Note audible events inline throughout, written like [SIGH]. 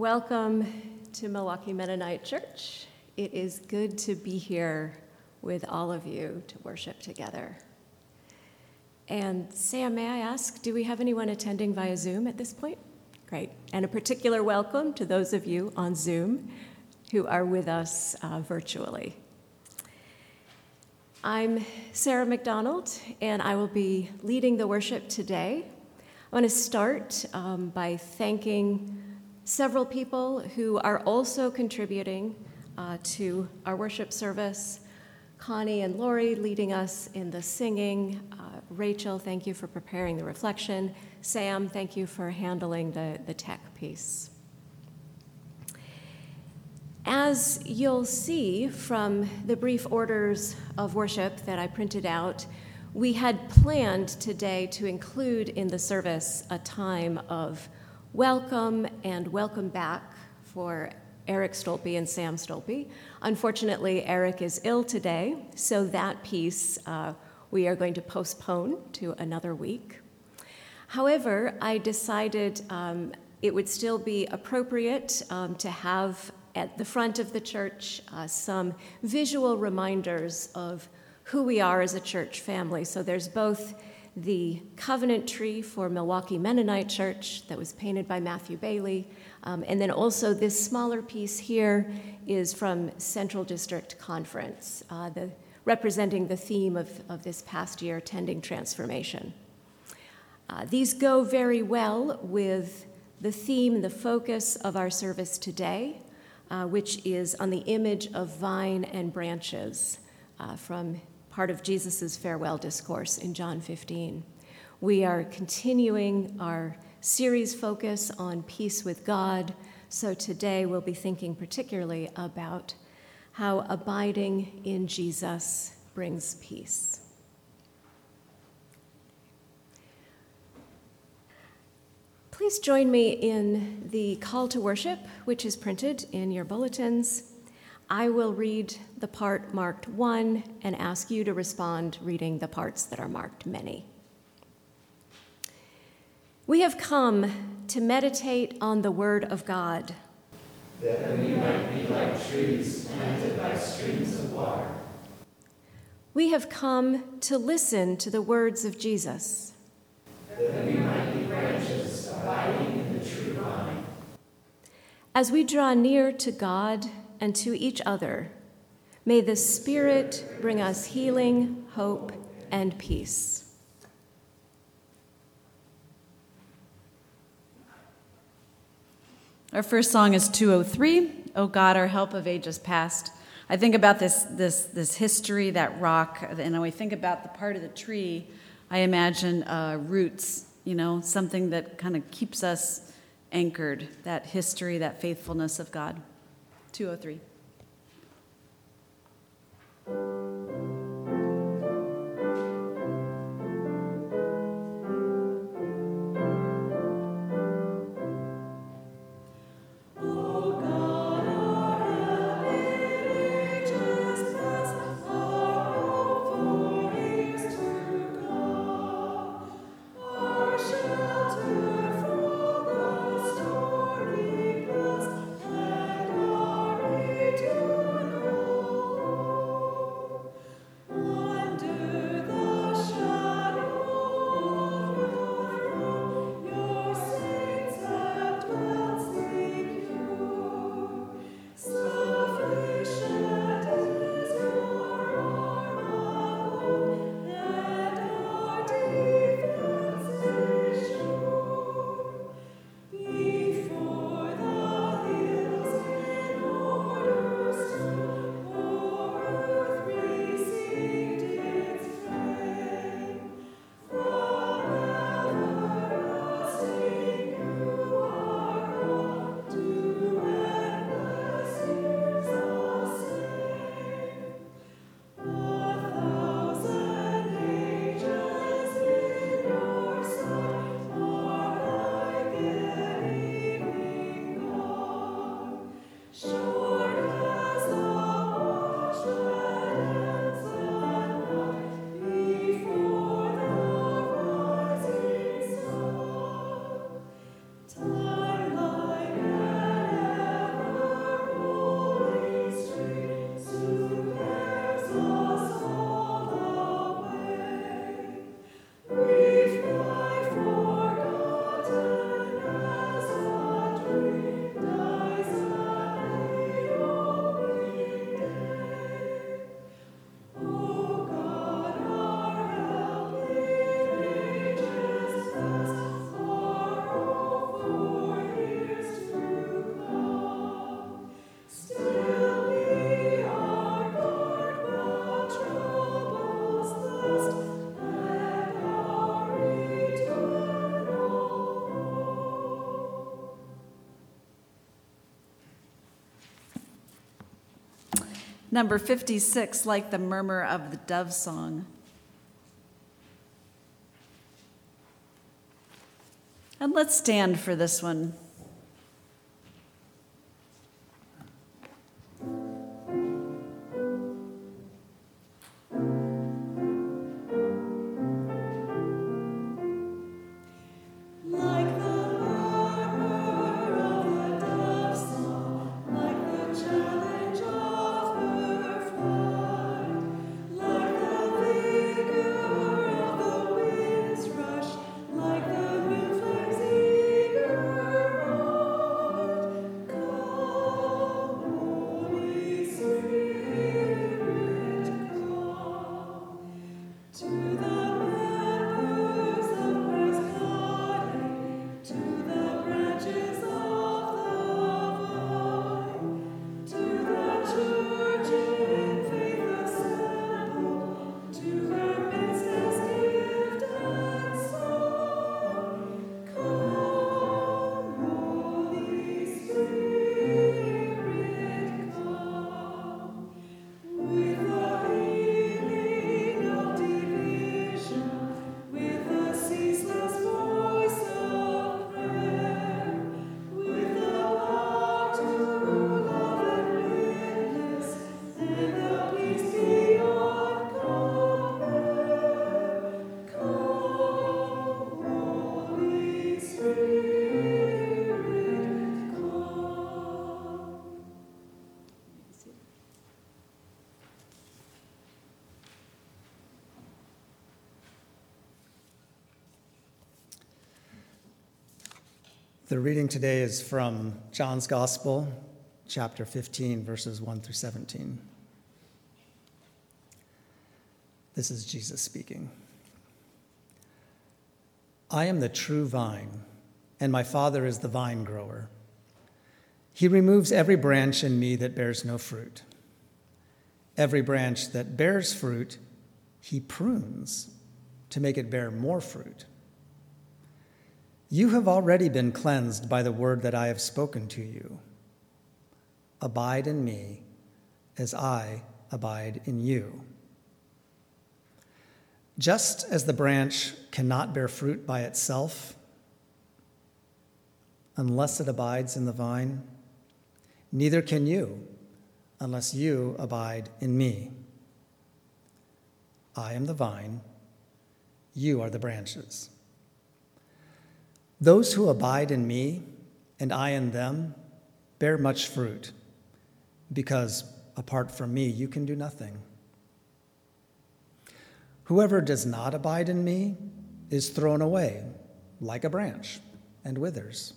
Welcome to Milwaukee Mennonite Church. It is good to be here with all of you to worship together. And Sam, may I ask, do we have anyone attending via Zoom at this point? Great. And a particular welcome to those of you on Zoom who are with us uh, virtually. I'm Sarah McDonald, and I will be leading the worship today. I want to start um, by thanking several people who are also contributing uh, to our worship service. Connie and Lori leading us in the singing. Uh, Rachel, thank you for preparing the reflection. Sam, thank you for handling the, the tech piece. As you'll see from the brief orders of worship that I printed out, we had planned today to include in the service a time of welcome and welcome back for Eric Stolpe and Sam Stolpe. Unfortunately, Eric is ill today, so that piece uh, we are going to postpone to another week. However, I decided um, it would still be appropriate um, to have at the front of the church uh, some visual reminders of who we are as a church family. So there's both the covenant tree for Milwaukee Mennonite Church that was painted by Matthew Bailey. Um, and then also this smaller piece here is from Central District Conference, uh, the, representing the theme of, of this past year, Tending Transformation. Uh, these go very well with the theme, the focus of our service today, uh, which is on the image of vine and branches uh, from part of Jesus' farewell discourse in John 15. We are continuing our series focus on peace with God. So today we'll be thinking particularly about how abiding in Jesus brings peace. Please join me in the call to worship, which is printed in your bulletins. I will read the part marked one and ask you to respond reading the parts that are marked many. We have come to meditate on the Word of God. That we might be like trees planted by streams of water. We have come to listen to the words of Jesus. That we might be branches abiding in the true vine. As we draw near to God and to each other. May the Spirit bring us healing, hope, and peace. Our first song is 203, O God, our help of ages past. I think about this, this, this history, that rock, and I think about the part of the tree, I imagine uh, roots, you know, something that kind of keeps us anchored, that history, that faithfulness of God. 203. Number 56, like the murmur of the dove song. And let's stand for this one. The reading today is from John's Gospel, chapter 15, verses 1 through 17. This is Jesus speaking. I am the true vine, and my Father is the vine grower. He removes every branch in me that bears no fruit. Every branch that bears fruit, he prunes to make it bear more fruit. You have already been cleansed by the word that I have spoken to you. Abide in me as I abide in you. Just as the branch cannot bear fruit by itself unless it abides in the vine, neither can you unless you abide in me. I am the vine, you are the branches. Those who abide in me and I in them bear much fruit, because apart from me, you can do nothing. Whoever does not abide in me is thrown away like a branch and withers.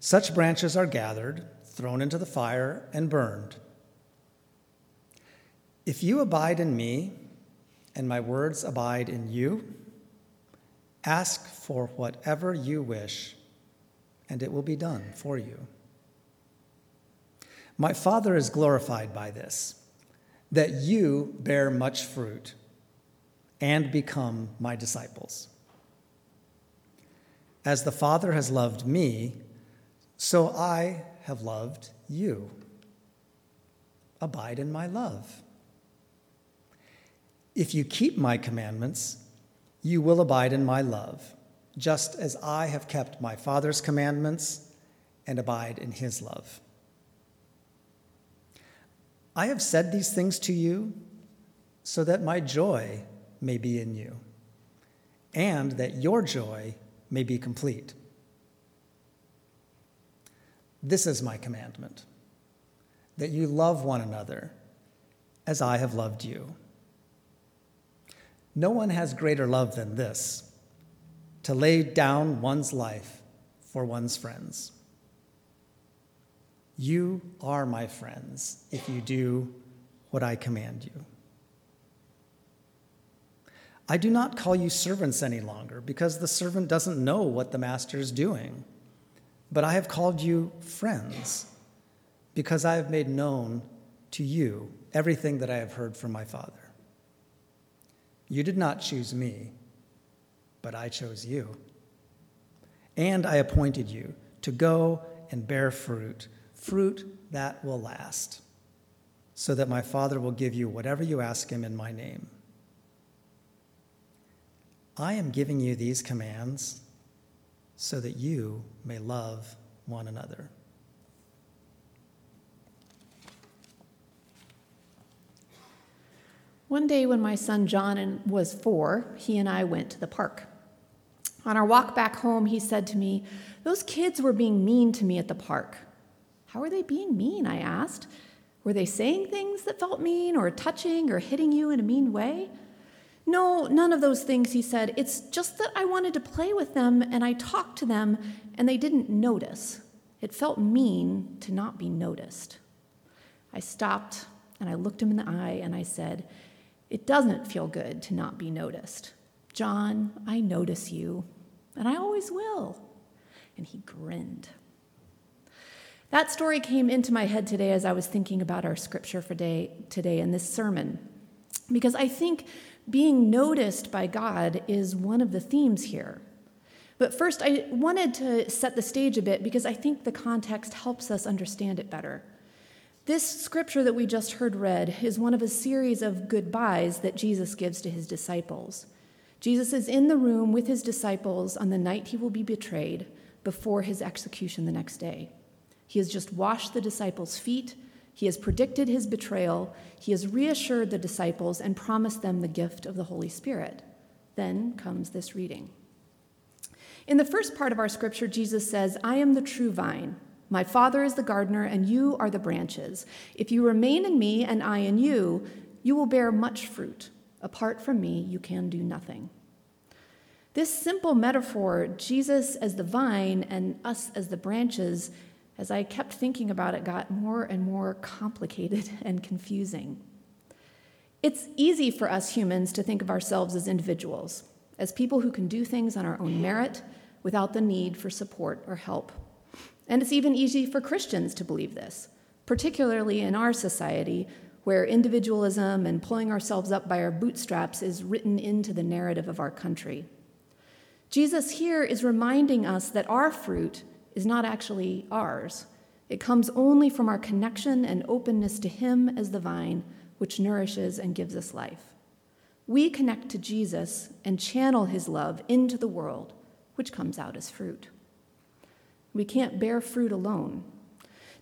Such branches are gathered, thrown into the fire, and burned. If you abide in me, and my words abide in you, Ask for whatever you wish, and it will be done for you. My Father is glorified by this, that you bear much fruit and become my disciples. As the Father has loved me, so I have loved you. Abide in my love. If you keep my commandments, you will abide in my love, just as I have kept my Father's commandments and abide in his love. I have said these things to you so that my joy may be in you, and that your joy may be complete. This is my commandment that you love one another as I have loved you. No one has greater love than this to lay down one's life for one's friends. You are my friends if you do what I command you. I do not call you servants any longer because the servant doesn't know what the master is doing. But I have called you friends because I have made known to you everything that I have heard from my Father. You did not choose me, but I chose you. And I appointed you to go and bear fruit, fruit that will last. so that my Father will give you whatever you ask him in my name. I am giving you these commands so that you may love one another. One day when my son John was four, he and I went to the park. On our walk back home, he said to me, Those kids were being mean to me at the park. How are they being mean? I asked. Were they saying things that felt mean or touching or hitting you in a mean way? No, none of those things, he said. It's just that I wanted to play with them and I talked to them and they didn't notice. It felt mean to not be noticed. I stopped and I looked him in the eye and I said, It doesn't feel good to not be noticed. John, I notice you, and I always will. And he grinned. That story came into my head today as I was thinking about our scripture for day, today in this sermon, because I think being noticed by God is one of the themes here. But first, I wanted to set the stage a bit because I think the context helps us understand it better. This scripture that we just heard read is one of a series of goodbyes that Jesus gives to his disciples. Jesus is in the room with his disciples on the night he will be betrayed before his execution the next day. He has just washed the disciples' feet. He has predicted his betrayal. He has reassured the disciples and promised them the gift of the Holy Spirit. Then comes this reading. In the first part of our scripture, Jesus says, I am the true vine. My Father is the gardener, and you are the branches. If you remain in me and I in you, you will bear much fruit. Apart from me, you can do nothing. This simple metaphor, Jesus as the vine and us as the branches, as I kept thinking about it, got more and more complicated [LAUGHS] and confusing. It's easy for us humans to think of ourselves as individuals, as people who can do things on our own merit without the need for support or help. And it's even easy for Christians to believe this, particularly in our society where individualism and pulling ourselves up by our bootstraps is written into the narrative of our country. Jesus here is reminding us that our fruit is not actually ours. It comes only from our connection and openness to Him as the vine, which nourishes and gives us life. We connect to Jesus and channel His love into the world, which comes out as fruit. We can't bear fruit alone.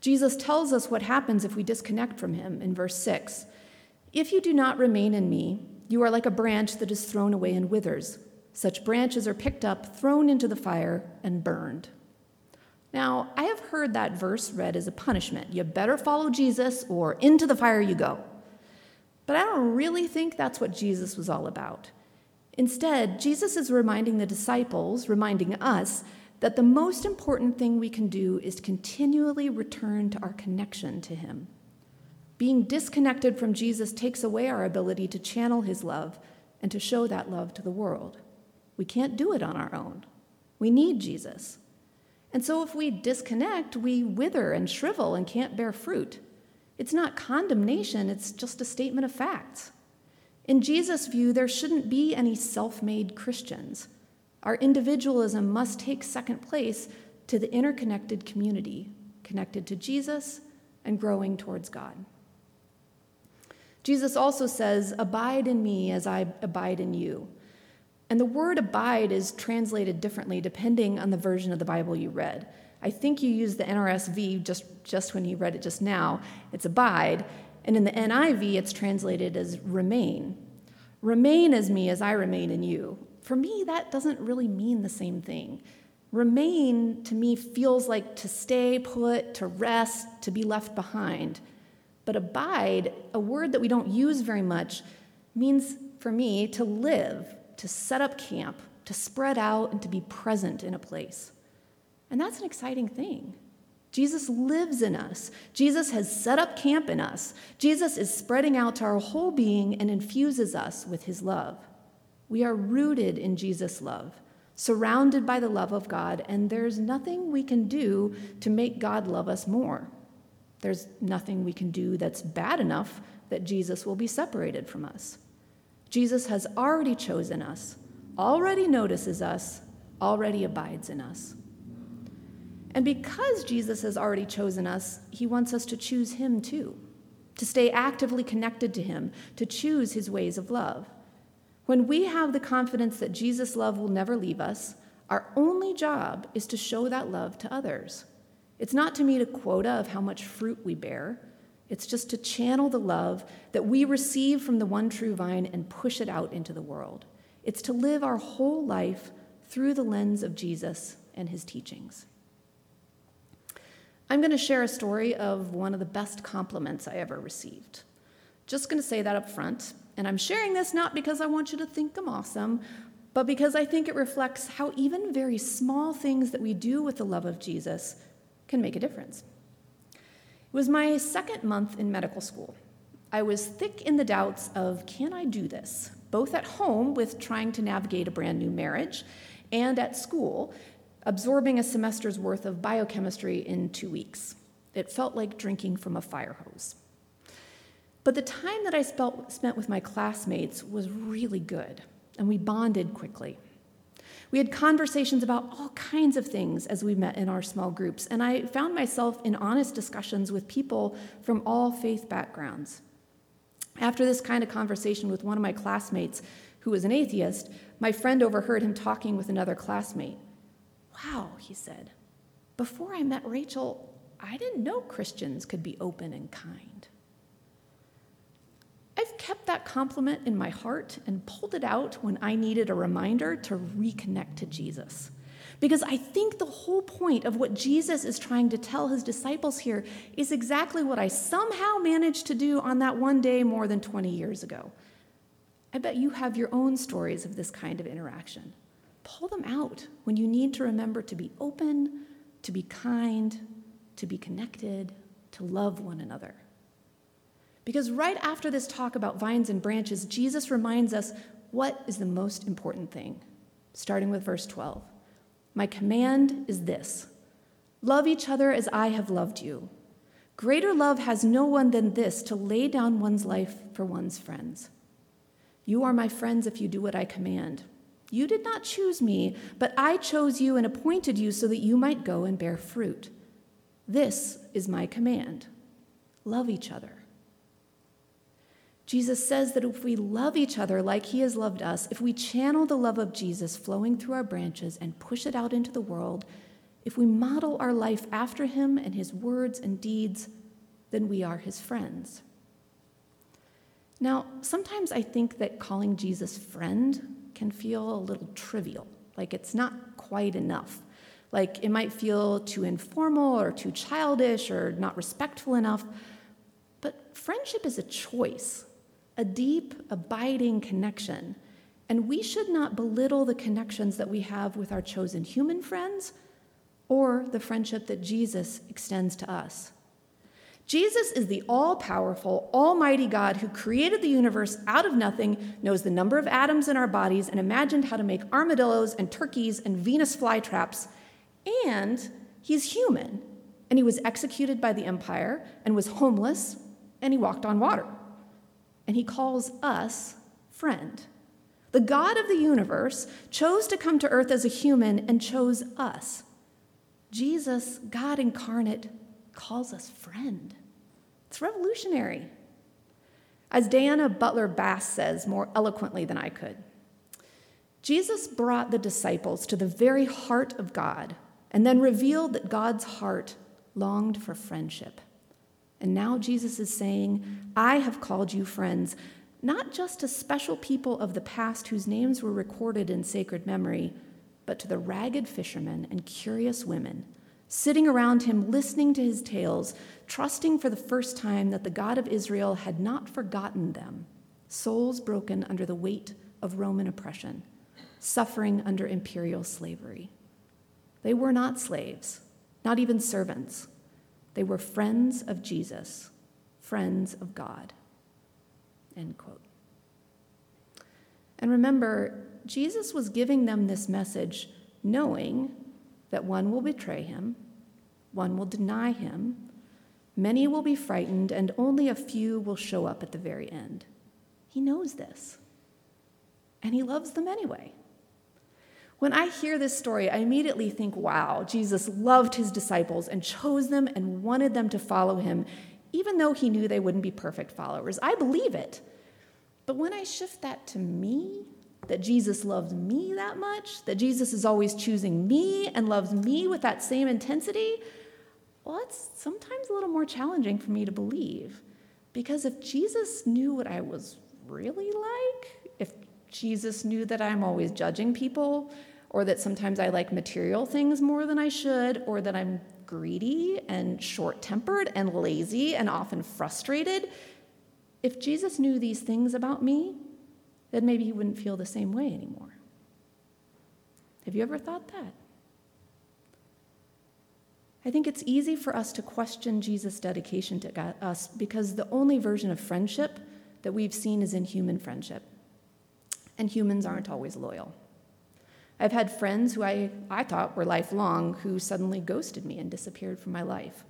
Jesus tells us what happens if we disconnect from Him in verse 6. If you do not remain in me, you are like a branch that is thrown away and withers. Such branches are picked up, thrown into the fire, and burned. Now, I have heard that verse read as a punishment. You better follow Jesus or into the fire you go. But I don't really think that's what Jesus was all about. Instead, Jesus is reminding the disciples, reminding us, that the most important thing we can do is continually return to our connection to Him. Being disconnected from Jesus takes away our ability to channel His love and to show that love to the world. We can't do it on our own. We need Jesus. And so if we disconnect, we wither and shrivel and can't bear fruit. It's not condemnation, it's just a statement of facts. In Jesus' view, there shouldn't be any self made Christians. Our individualism must take second place to the interconnected community, connected to Jesus and growing towards God. Jesus also says, Abide in me as I abide in you. And the word abide is translated differently depending on the version of the Bible you read. I think you used the NRSV just, just when you read it just now. It's abide. And in the NIV, it's translated as remain. Remain as me as I remain in you. For me, that doesn't really mean the same thing. Remain to me feels like to stay put, to rest, to be left behind. But abide, a word that we don't use very much, means for me to live, to set up camp, to spread out, and to be present in a place. And that's an exciting thing. Jesus lives in us. Jesus has set up camp in us. Jesus is spreading out to our whole being and infuses us with his love. We are rooted in Jesus' love, surrounded by the love of God, and there's nothing we can do to make God love us more. There's nothing we can do that's bad enough that Jesus will be separated from us. Jesus has already chosen us, already notices us, already abides in us. And because Jesus has already chosen us, he wants us to choose him too. to stay actively connected to Him, to choose His ways of love. When we have the confidence that Jesus' love will never leave us, our only job is to show that love to others. It's not to meet a quota of how much fruit we bear. It's just to channel the love that we receive from the one true vine and push it out into the world. It's to live our whole life through the lens of Jesus and his teachings. I'm going to share a story of one of the best compliments I ever received. Just going to say that up front. And I'm sharing this not because I want you to think I'm awesome, but because I think it reflects how even very small things that we do with the love of Jesus can make a difference. It was my second month in medical school. I was thick in the doubts of can I do this, both at home with trying to navigate a brand new marriage and at school, absorbing a semester's worth of biochemistry in two weeks. It felt like drinking from a fire hose. But the time that I spent with my classmates was really good, and we bonded quickly. We had conversations about all kinds of things as we met in our small groups, and I found myself in honest discussions with people from all faith backgrounds. After this kind of conversation with one of my classmates, who was an atheist, my friend overheard him talking with another classmate. Wow, he said. Before I met Rachel, I didn't know Christians could be open and kind. I've kept that compliment in my heart and pulled it out when I needed a reminder to reconnect to Jesus. Because I think the whole point of what Jesus is trying to tell his disciples here is exactly what I somehow managed to do on that one day more than 20 years ago. I bet you have your own stories of this kind of interaction. Pull them out when you need to remember to be open, to be kind, to be connected, to love one another. Because right after this talk about vines and branches, Jesus reminds us what is the most important thing, starting with verse 12. My command is this love each other as I have loved you. Greater love has no one than this to lay down one's life for one's friends. You are my friends if you do what I command. You did not choose me, but I chose you and appointed you so that you might go and bear fruit. This is my command love each other. Jesus says that if we love each other like he has loved us, if we channel the love of Jesus flowing through our branches and push it out into the world, if we model our life after him and his words and deeds, then we are his friends. Now, sometimes I think that calling Jesus friend can feel a little trivial, like it's not quite enough. Like it might feel too informal or too childish or not respectful enough. But friendship is a choice a deep, abiding connection. And we should not belittle the connections that we have with our chosen human friends or the friendship that Jesus extends to us. Jesus is the all powerful, almighty God who created the universe out of nothing, knows the number of atoms in our bodies, and imagined how to make armadillos and turkeys and Venus flytraps. And he's human, and he was executed by the empire, and was homeless, and he walked on water and he calls us friend. The God of the universe chose to come to earth as a human and chose us. Jesus, God incarnate, calls us friend. It's revolutionary. As Diana Butler Bass says more eloquently than I could, Jesus brought the disciples to the very heart of God and then revealed that God's heart longed for friendship. And now Jesus is saying, I have called you friends, not just to special people of the past whose names were recorded in sacred memory, but to the ragged fishermen and curious women, sitting around him listening to his tales, trusting for the first time that the God of Israel had not forgotten them, souls broken under the weight of Roman oppression, suffering under imperial slavery. They were not slaves, not even servants. They were friends of Jesus, friends of God. End quote. And remember, Jesus was giving them this message knowing that one will betray him, one will deny him, many will be frightened, and only a few will show up at the very end. He knows this, and he loves them anyway. When I hear this story, I immediately think, wow, Jesus loved his disciples and chose them and wanted them to follow him, even though he knew they wouldn't be perfect followers. I believe it. But when I shift that to me, that Jesus loves me that much, that Jesus is always choosing me and loves me with that same intensity, well, it's sometimes a little more challenging for me to believe. Because if Jesus knew what I was really like, if Jesus knew that I'm always judging people, or that sometimes I like material things more than I should, or that I'm greedy and short tempered and lazy and often frustrated, if Jesus knew these things about me, then maybe he wouldn't feel the same way anymore. Have you ever thought that? I think it's easy for us to question Jesus' dedication to us because the only version of friendship that we've seen is in human friendship. And humans aren't always loyal. I've had friends who I, I thought were lifelong who suddenly ghosted me and disappeared from my life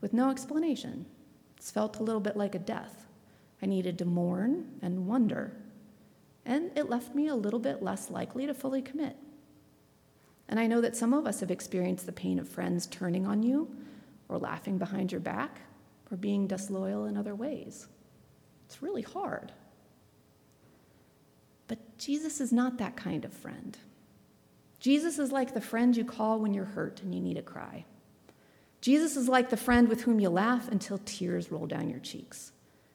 with no explanation. It's felt a little bit like a death. I needed to mourn and wonder, and it left me a little bit less likely to fully commit. And I know that some of us have experienced the pain of friends turning on you, or laughing behind your back, or being disloyal in other ways. It's really hard. Jesus is not that kind of friend. Jesus is like the friend you call when you're hurt and you need a cry. Jesus is like the friend with whom you laugh until tears roll down your cheeks.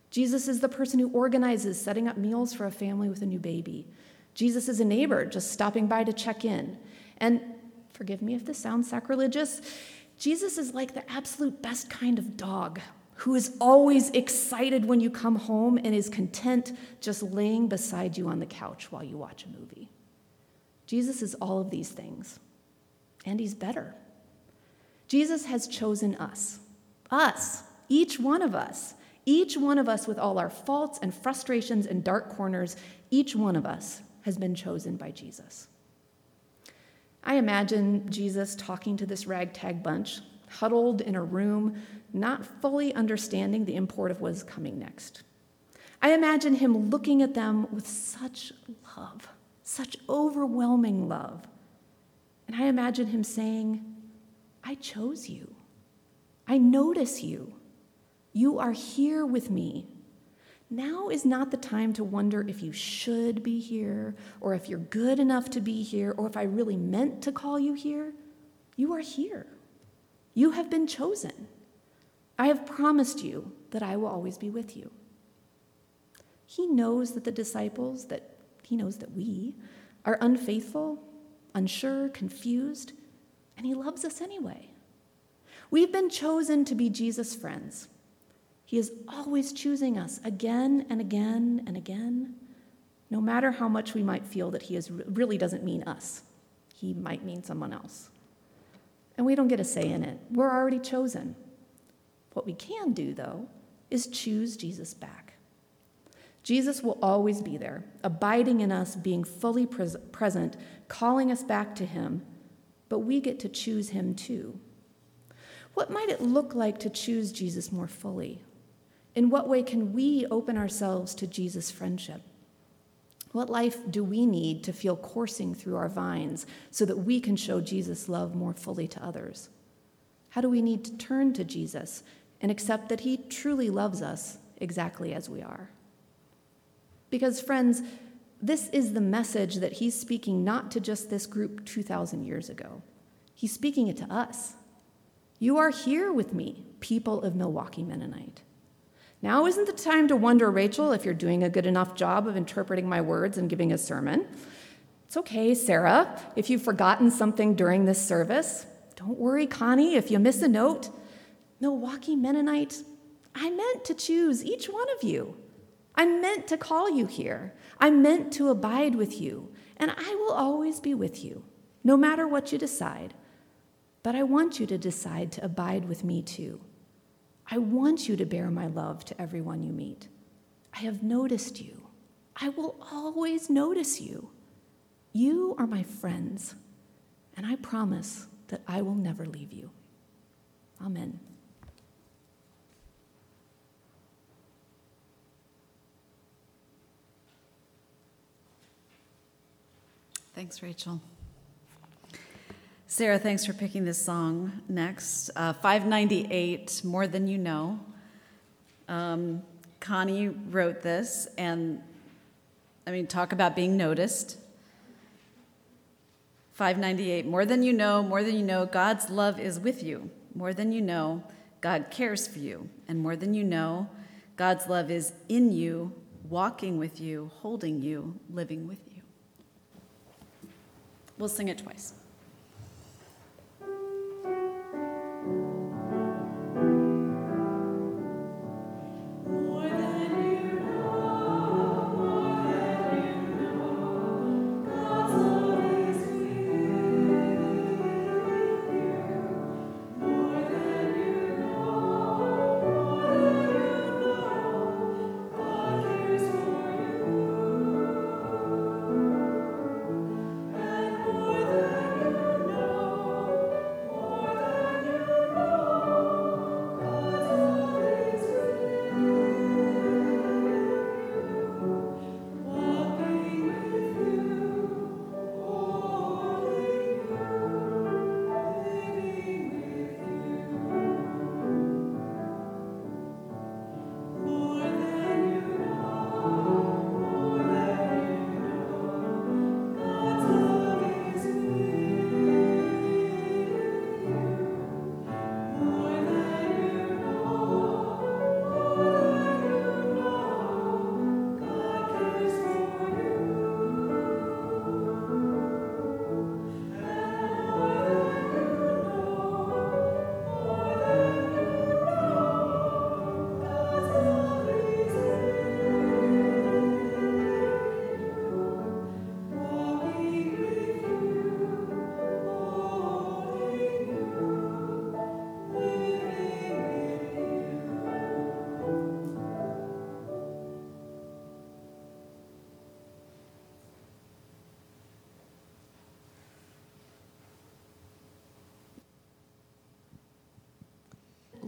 Jesus is the person who organizes setting up meals for a family with a new baby. Jesus is a neighbor just stopping by to check in. And forgive me if this sounds sacrilegious, Jesus is like the absolute best kind of dog who is always excited when you come home and is content just laying beside you on the couch while you watch a movie. Jesus is all of these things, and he's better. Jesus has chosen us, us, each one of us, each one of us with all our faults and frustrations and dark corners, each one of us has been chosen by Jesus. I imagine Jesus talking to this ragtag bunch, huddled in a room, not fully understanding the import of what is coming next. I imagine him looking at them with such love, such overwhelming love. And I imagine him saying, I chose you. I notice you. You are here with me. Now is not the time to wonder if you should be here, or if you're good enough to be here, or if I really meant to call you here. You are here. You have been chosen. I have promised you that I will always be with you. He knows that the disciples, that he knows that we, are unfaithful, unsure, confused, and he loves us anyway. We've been chosen to be Jesus' friends. He is always choosing us again and again and again, no matter how much we might feel that He is, really doesn't mean us. He might mean someone else. And we don't get a say in it. We're already chosen. What we can do, though, is choose Jesus back. Jesus will always be there, abiding in us, being fully pres- present, calling us back to Him, but we get to choose Him too. What might it look like to choose Jesus more fully? In what way can we open ourselves to Jesus' friendship? What life do we need to feel coursing through our vines so that we can show Jesus' love more fully to others? How do we need to turn to Jesus and accept that He truly loves us exactly as we are? Because, friends, this is the message that He's speaking not to just this group 2,000 years ago, He's speaking it to us. You are here with me, people of Milwaukee Mennonite. Now isn't the time to wonder, Rachel, if you're doing a good enough job of interpreting my words and giving a sermon. It's okay, Sarah, if you've forgotten something during this service. Don't worry, Connie, if you miss a note. Milwaukee Mennonite, I meant to choose each one of you. I meant to call you here. I meant to abide with you, and I will always be with you, no matter what you decide. But I want you to decide to abide with me too. I want you to bear my love to everyone you meet. I have noticed you. I will always notice you. You are my friends, and I promise that I will never leave you. Amen. Thanks, Rachel. Sarah, thanks for picking this song next. Uh, 598, More Than You Know. Um, Connie wrote this, and I mean, talk about being noticed. 598 More than you know, more than you know, God's love is with you. More than you know, God cares for you. And more than you know, God's love is in you, walking with you, holding you, living with you. We'll sing it twice.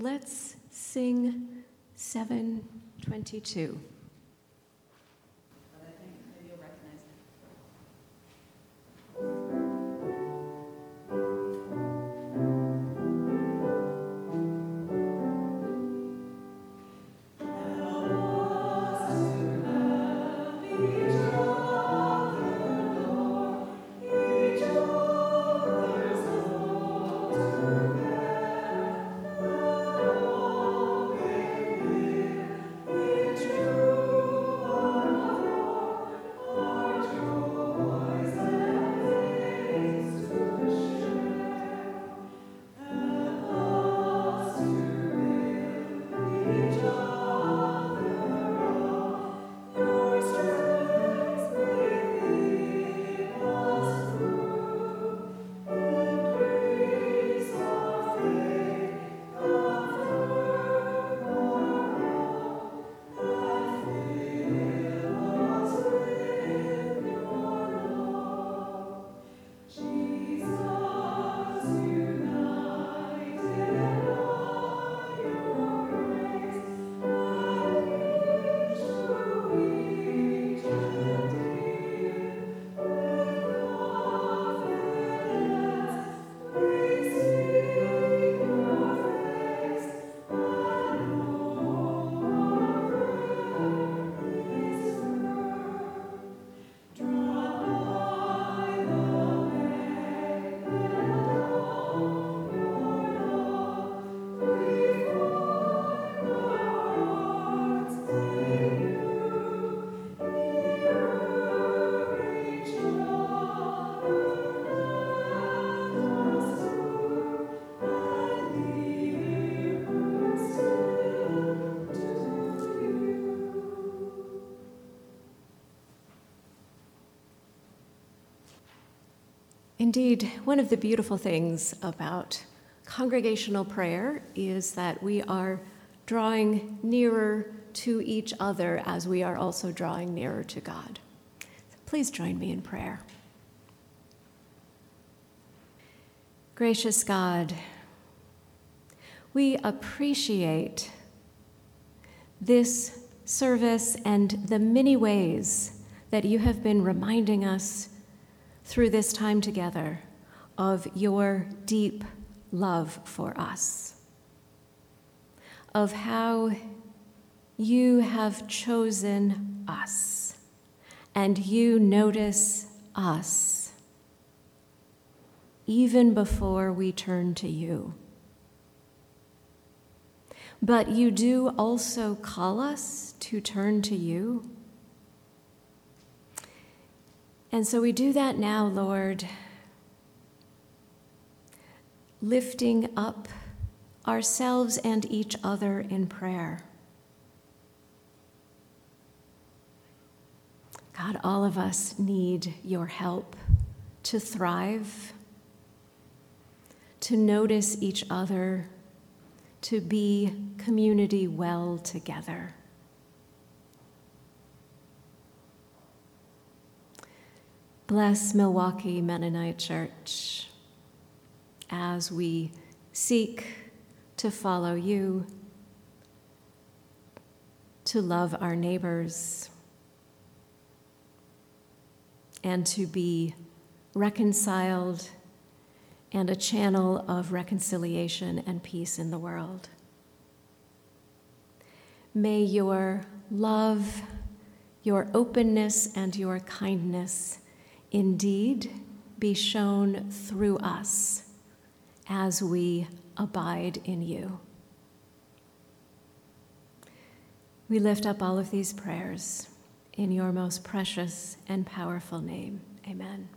Let's sing 722. Indeed, one of the beautiful things about congregational prayer is that we are drawing nearer to each other as we are also drawing nearer to God. Please join me in prayer. Gracious God, we appreciate this service and the many ways that you have been reminding us through this time together of your deep love for us, of how You have chosen us, and you notice us even before we turn to you. But you do also call us to turn to you. And so we do that now, Lord, lifting up ourselves and each other in prayer. God, all of us need your help to thrive, to notice each other, to be community well together. Bless Milwaukee Mennonite Church as we seek to follow you, to love our neighbors, and to be reconciled and a channel of reconciliation and peace in the world. May your love, your openness, and your kindness indeed be shown through us as we abide in you. We lift up all of these prayers in your most precious and powerful name. Amen.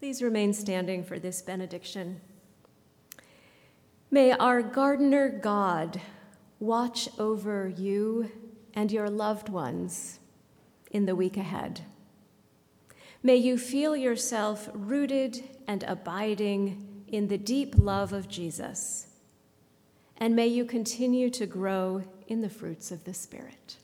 Please remain standing for this benediction. May our gardener God watch over you and your loved ones in the week ahead. May you feel yourself rooted and abiding in the deep love of Jesus. And may you continue to grow in the fruits of the Spirit.